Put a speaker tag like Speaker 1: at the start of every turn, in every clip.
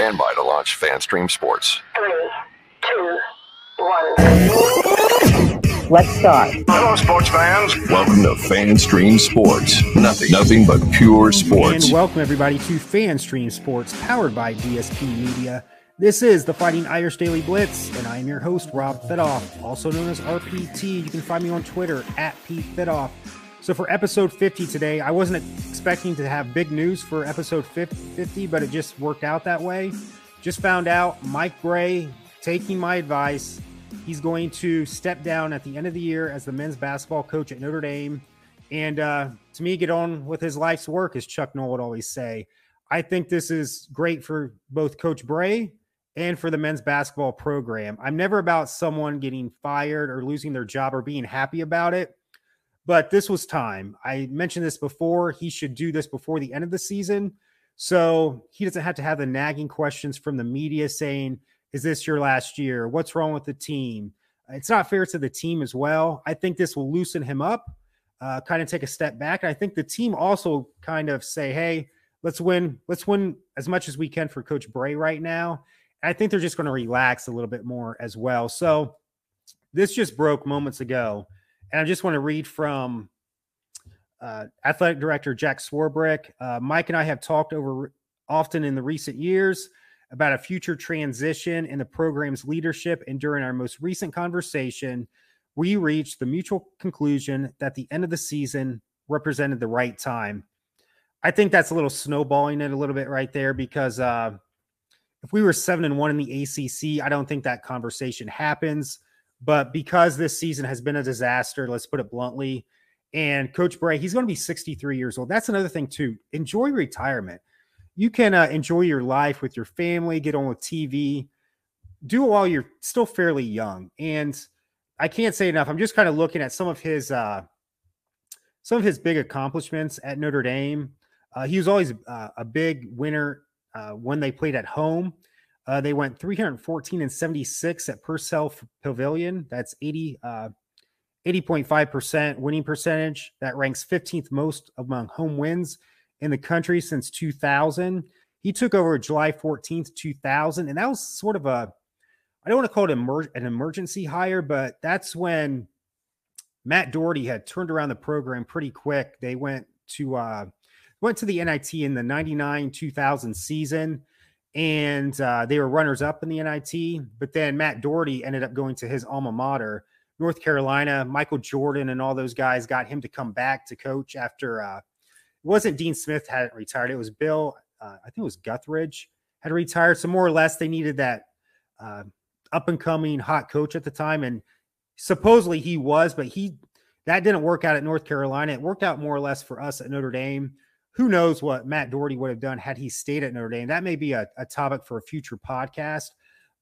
Speaker 1: Stand by to launch FanStream Sports.
Speaker 2: Three, two, one.
Speaker 3: Let's start.
Speaker 4: Hello, sports fans.
Speaker 1: Welcome to FanStream Sports. Nothing, nothing but pure sports.
Speaker 5: And welcome everybody to FanStream Sports, powered by DSP Media. This is the Fighting Irish Daily Blitz, and I am your host, Rob Fidoff, also known as RPT. You can find me on Twitter at Pete Fidoff. So for episode 50 today, I wasn't expecting to have big news for episode 50, but it just worked out that way. Just found out Mike Brey taking my advice. He's going to step down at the end of the year as the men's basketball coach at Notre Dame. And uh, to me, get on with his life's work, as Chuck Noll would always say. I think this is great for both Coach Brey and for the men's basketball program. I'm never about someone getting fired or losing their job or being happy about it. But this was time. I mentioned this before. He should do this before the end of the season. So he doesn't have to have the nagging questions from the media saying, Is this your last year? What's wrong with the team? It's not fair to the team as well. I think this will loosen him up, uh, kind of take a step back. And I think the team also kind of say, Hey, let's win, let's win as much as we can for Coach Brey right now. I think they're just going to relax a little bit more as well. So this just broke moments ago. And I just want to read from uh, athletic director Jack Swarbrick. Uh, Mike and I have talked over often in the recent years about a future transition in the program's leadership. And during our most recent conversation, we reached the mutual conclusion that the end of the season represented the right time. I think that's a little snowballing it a little bit right there because uh, if we were seven and one in the ACC, I don't think that conversation happens. But because this season has been a disaster, let's put it bluntly, and Coach Brey, he's going to be 63 years old. That's another thing, too. Enjoy retirement. You can uh, enjoy your life with your family, get on with TV, do it while you're still fairly young. And I can't say enough. I'm just kind of looking at some of his uh, some of his big accomplishments at Notre Dame. Uh, he was always uh, a big winner uh, when they played at home. Uh, they went 314 and 76 at Purcell Pavilion. That's 80, uh, 80.5% winning percentage. That ranks 15th most among home wins in the country since 2000. He took over July 14th, 2000. And that was sort of a, I don't want to call it emer- an emergency hire, but that's when Matt Doherty had turned around the program pretty quick. They went to, uh, went to the NIT in the 99 2000 season and uh, they were runners up in the NIT. But then Matt Doherty ended up going to his alma mater, North Carolina. Michael Jordan and all those guys got him to come back to coach after uh, it wasn't Dean Smith hadn't retired. It was Bill, uh, I think it was Guthridge had retired. So more or less, they needed that uh, up and coming hot coach at the time, and supposedly he was, but he that didn't work out at North Carolina. It worked out more or less for us at Notre Dame who knows what Matt Doherty would have done had he stayed at Notre Dame? That may be a, a topic for a future podcast.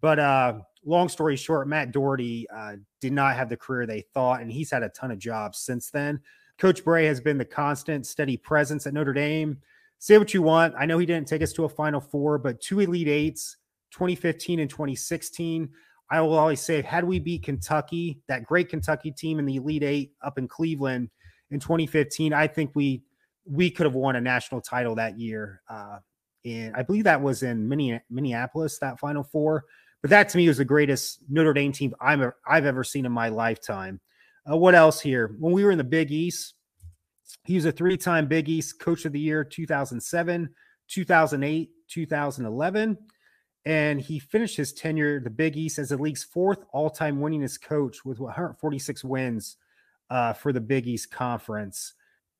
Speaker 5: But uh, long story short, Matt Doherty uh, did not have the career they thought, and he's had a ton of jobs since then. Coach Brey has been the constant, steady presence at Notre Dame. Say what you want. I know he didn't take us to a Final Four, but two Elite Eights, 2015 and 2016. I will always say, had we beat Kentucky, that great Kentucky team in the Elite Eight up in Cleveland in 2015, I think we we could have won a national title that year. Uh, and I believe that was in Minneapolis, that Final Four. But that to me was the greatest Notre Dame team I'm, I've ever seen in my lifetime. Uh, what else here? When we were in the Big East, he was a three time Big East Coach of the Year 2007, 2008, 2011. And he finished his tenure the Big East as the league's fourth all time winningest coach with 146 wins uh, for the Big East Conference.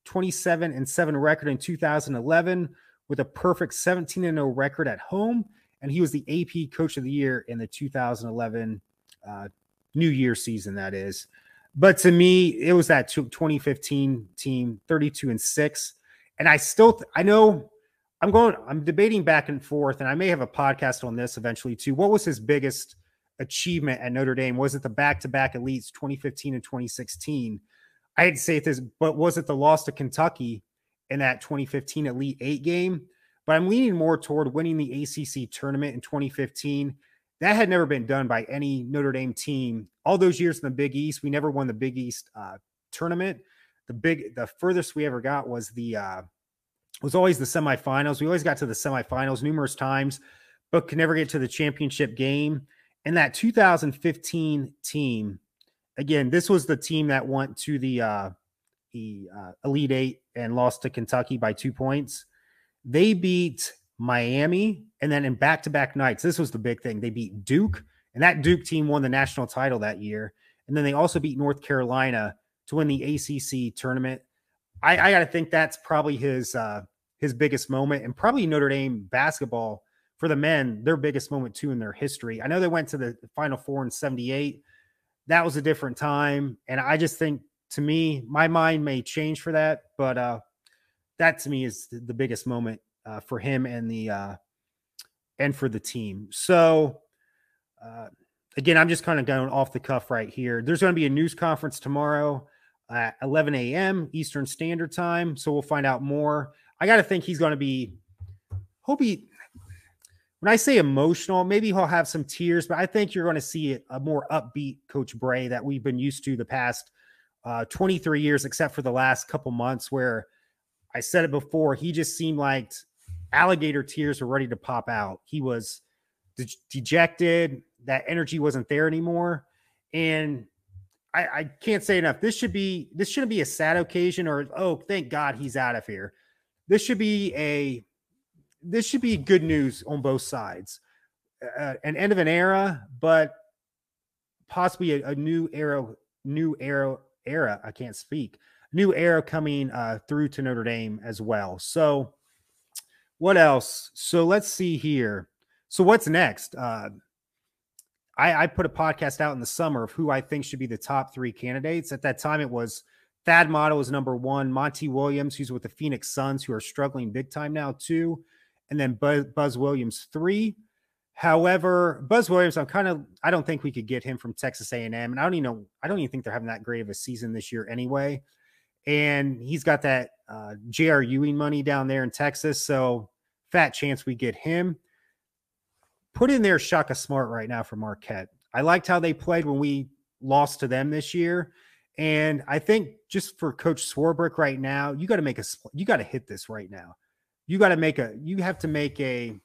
Speaker 5: 27 and 7 record in 2011 with a perfect 17 and 0 record at home. And he was the AP Coach of the Year in the 2011 uh, New Year season, that is. But to me, it was that 2015 team, 32 and 6. And I still, th- I know I'm going, I'm debating back and forth, and I may have a podcast on this eventually too. What was his biggest achievement at Notre Dame? Was it the back to back elites 2015 and 2016? I hate to say this, but was it the loss to Kentucky in that 2015 Elite Eight game? But I'm leaning more toward winning the ACC tournament in 2015. That had never been done by any Notre Dame team. All those years in the Big East, we never won the Big East uh, tournament. The big, the furthest we ever got was the uh, was always the semifinals. We always got to the semifinals numerous times, but could never get to the championship game. And that 2015 team, again, this was the team that went to the uh, the uh, Elite Eight and lost to Kentucky by two points. They beat Miami, and then in back to back nights, this was the big thing. They beat Duke, and that Duke team won the national title that year. And then they also beat North Carolina to win the ACC tournament. I, I got to think that's probably his uh, his biggest moment, and probably Notre Dame basketball for the men, their biggest moment too in their history. I know they went to the Final Four in '78. That was a different time, and I just think to me, my mind may change for that, but uh, that to me is the biggest moment uh, for him and the uh, and for the team. So uh, again, I'm just kind of going off the cuff right here. There's going to be a news conference tomorrow at 11 a.m. Eastern Standard Time, so we'll find out more. I got to think he's going to be. Hope he. When I say emotional, maybe he'll have some tears, but I think you're going to see a more upbeat Coach Brey that we've been used to the past uh, 23 years, except for the last couple months where I said it before. He just seemed like alligator tears were ready to pop out. He was de- dejected. That energy wasn't there anymore. And I, I, can't say enough. This should be this shouldn't be a sad occasion or oh, thank God he's out of here. This should be a this should be good news on both sides. Uh, an end of an era, but possibly a, a new era, new era, era. I can't speak. New era coming uh, through to Notre Dame as well. So what else? So let's see here. So what's next? Uh, I, I put a podcast out in the summer of who I think should be the top three candidates. At that time, it was Thad Matta was number one, Monty Williams, who's with the Phoenix Suns, who are struggling big time now, two, and then Buzz, Buzz Williams three. However, Buzz Williams, I'm kind of I don't think we could get him from Texas A&M, and I don't even know I don't even think they're having that great of a season this year anyway. And he's got that uh, J.R. Ewing money down there in Texas. So fat chance we get him. Put in there Shaka Smart right now for Marquette. I liked how they played when we lost to them this year. And I think just for Coach Swarbrick right now, you got to make a you got to hit this right now. You got to make a you have to make a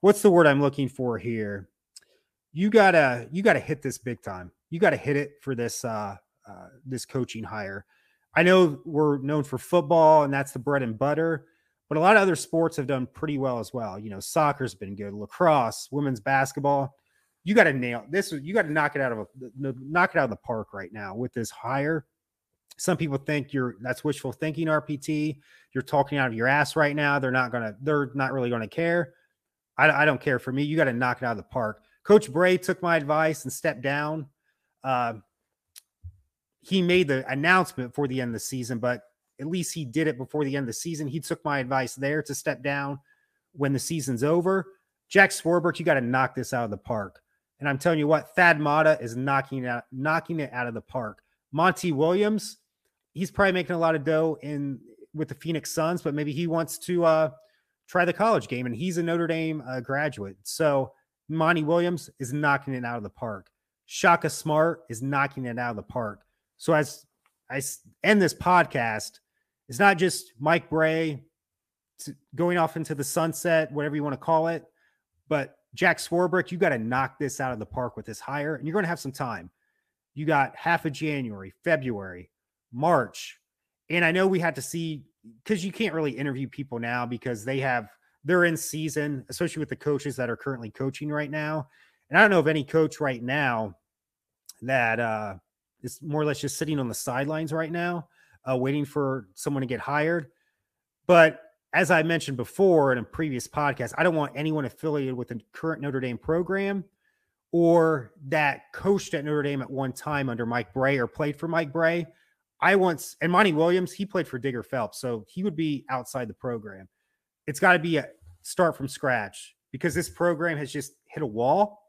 Speaker 5: what's the word I'm looking for here? You gotta you gotta hit this big time. You got to hit it for this uh, uh this coaching hire. I know we're known for football and that's the bread and butter, but a lot of other sports have done pretty well as well. You know, soccer's been good, lacrosse, women's basketball. You got to nail this. You got to knock it out of a knock it out of the park right now with this hire. Some people think you're that's wishful thinking, RPT. You're talking out of your ass right now. They're not gonna. They're not really gonna care. I, I don't care. For me, you got to knock it out of the park. Coach Brey took my advice and stepped down. Uh, he made the announcement for the end of the season, but at least he did it before the end of the season. He took my advice there to step down when the season's over. Jack Swarbrick, you got to knock this out of the park. And I'm telling you what, Thad Matta is knocking it out, knocking it out of the park. Monty Williams, he's probably making a lot of dough in with the Phoenix Suns, but maybe he wants to uh, try the college game, and he's a Notre Dame uh, graduate. So Monty Williams is knocking it out of the park. Shaka Smart is knocking it out of the park. So as I end this podcast, it's not just Mike Brey going off into the sunset, whatever you want to call it, but Jack Swarbrick, you got to knock this out of the park with this hire, and you're going to have some time. You got half of January, February, March, and I know we had to see because you can't really interview people now because they have they're in season, especially with the coaches that are currently coaching right now. And I don't know of any coach right now that uh, is more or less just sitting on the sidelines right now uh, waiting for someone to get hired. But as I mentioned before in a previous podcast, I don't want anyone affiliated with the current Notre Dame program or that coached at Notre Dame at one time under Mike Brey or played for Mike Brey. I once, and Monty Williams, he played for Digger Phelps, so he would be outside the program. It's got to be a start from scratch because this program has just hit a wall.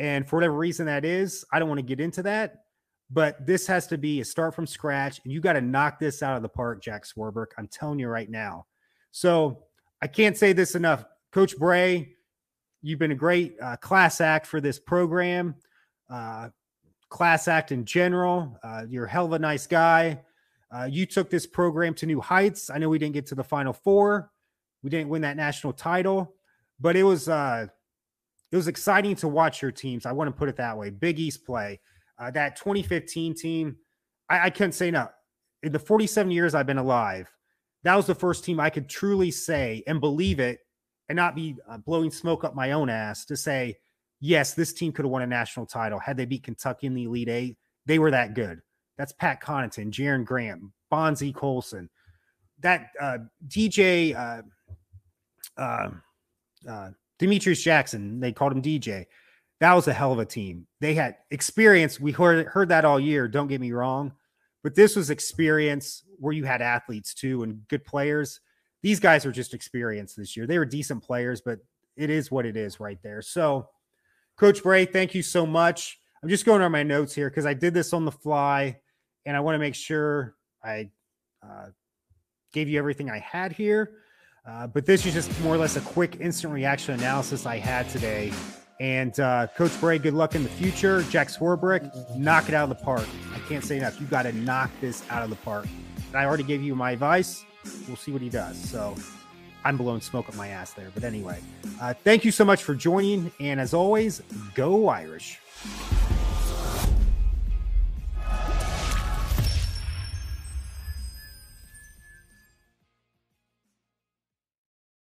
Speaker 5: And for whatever reason that is, I don't want to get into that. But this has to be a start from scratch, and you got to knock this out of the park, Jack Swarbrick. I'm telling you right now. So I can't say this enough. Coach Brey, you've been a great uh, class act for this program, uh, class act in general. Uh, you're a hell of a nice guy. Uh, you took this program to new heights. I know we didn't get to the final four, we didn't win that national title, but it was uh, it was exciting to watch your teams. I want to put it that way. Big East play. Uh, that 2015 team, I, I couldn't say no. In the 47 years I've been alive, that was the first team I could truly say and believe it and not be uh, blowing smoke up my own ass to say, yes, this team could have won a national title had they beat Kentucky in the Elite Eight. They were that good. That's Pat Connaughton, Jerian Grant, Bonzie Colson, that uh, DJ, uh, uh, uh, Demetrius Jackson. They called him DJ. That was a hell of a team. They had experience. We heard heard that all year. Don't get me wrong, but this was experience where you had athletes too and good players. These guys are just experienced this year. They were decent players, but it is what it is right there. So, Coach Brey, thank you so much. I'm just going over my notes here because I did this on the fly and I want to make sure I uh, gave you everything I had here. Uh, but this is just more or less a quick instant reaction analysis I had today. And uh, Coach Brey, good luck in the future. Jack Swarbrick, knock it out of the park. I can't say enough. You got to knock this out of the park. And I already gave you my advice. We'll see what he does. So I'm blowing smoke up my ass there. But anyway, uh, thank you so much for joining. And as always, go Irish.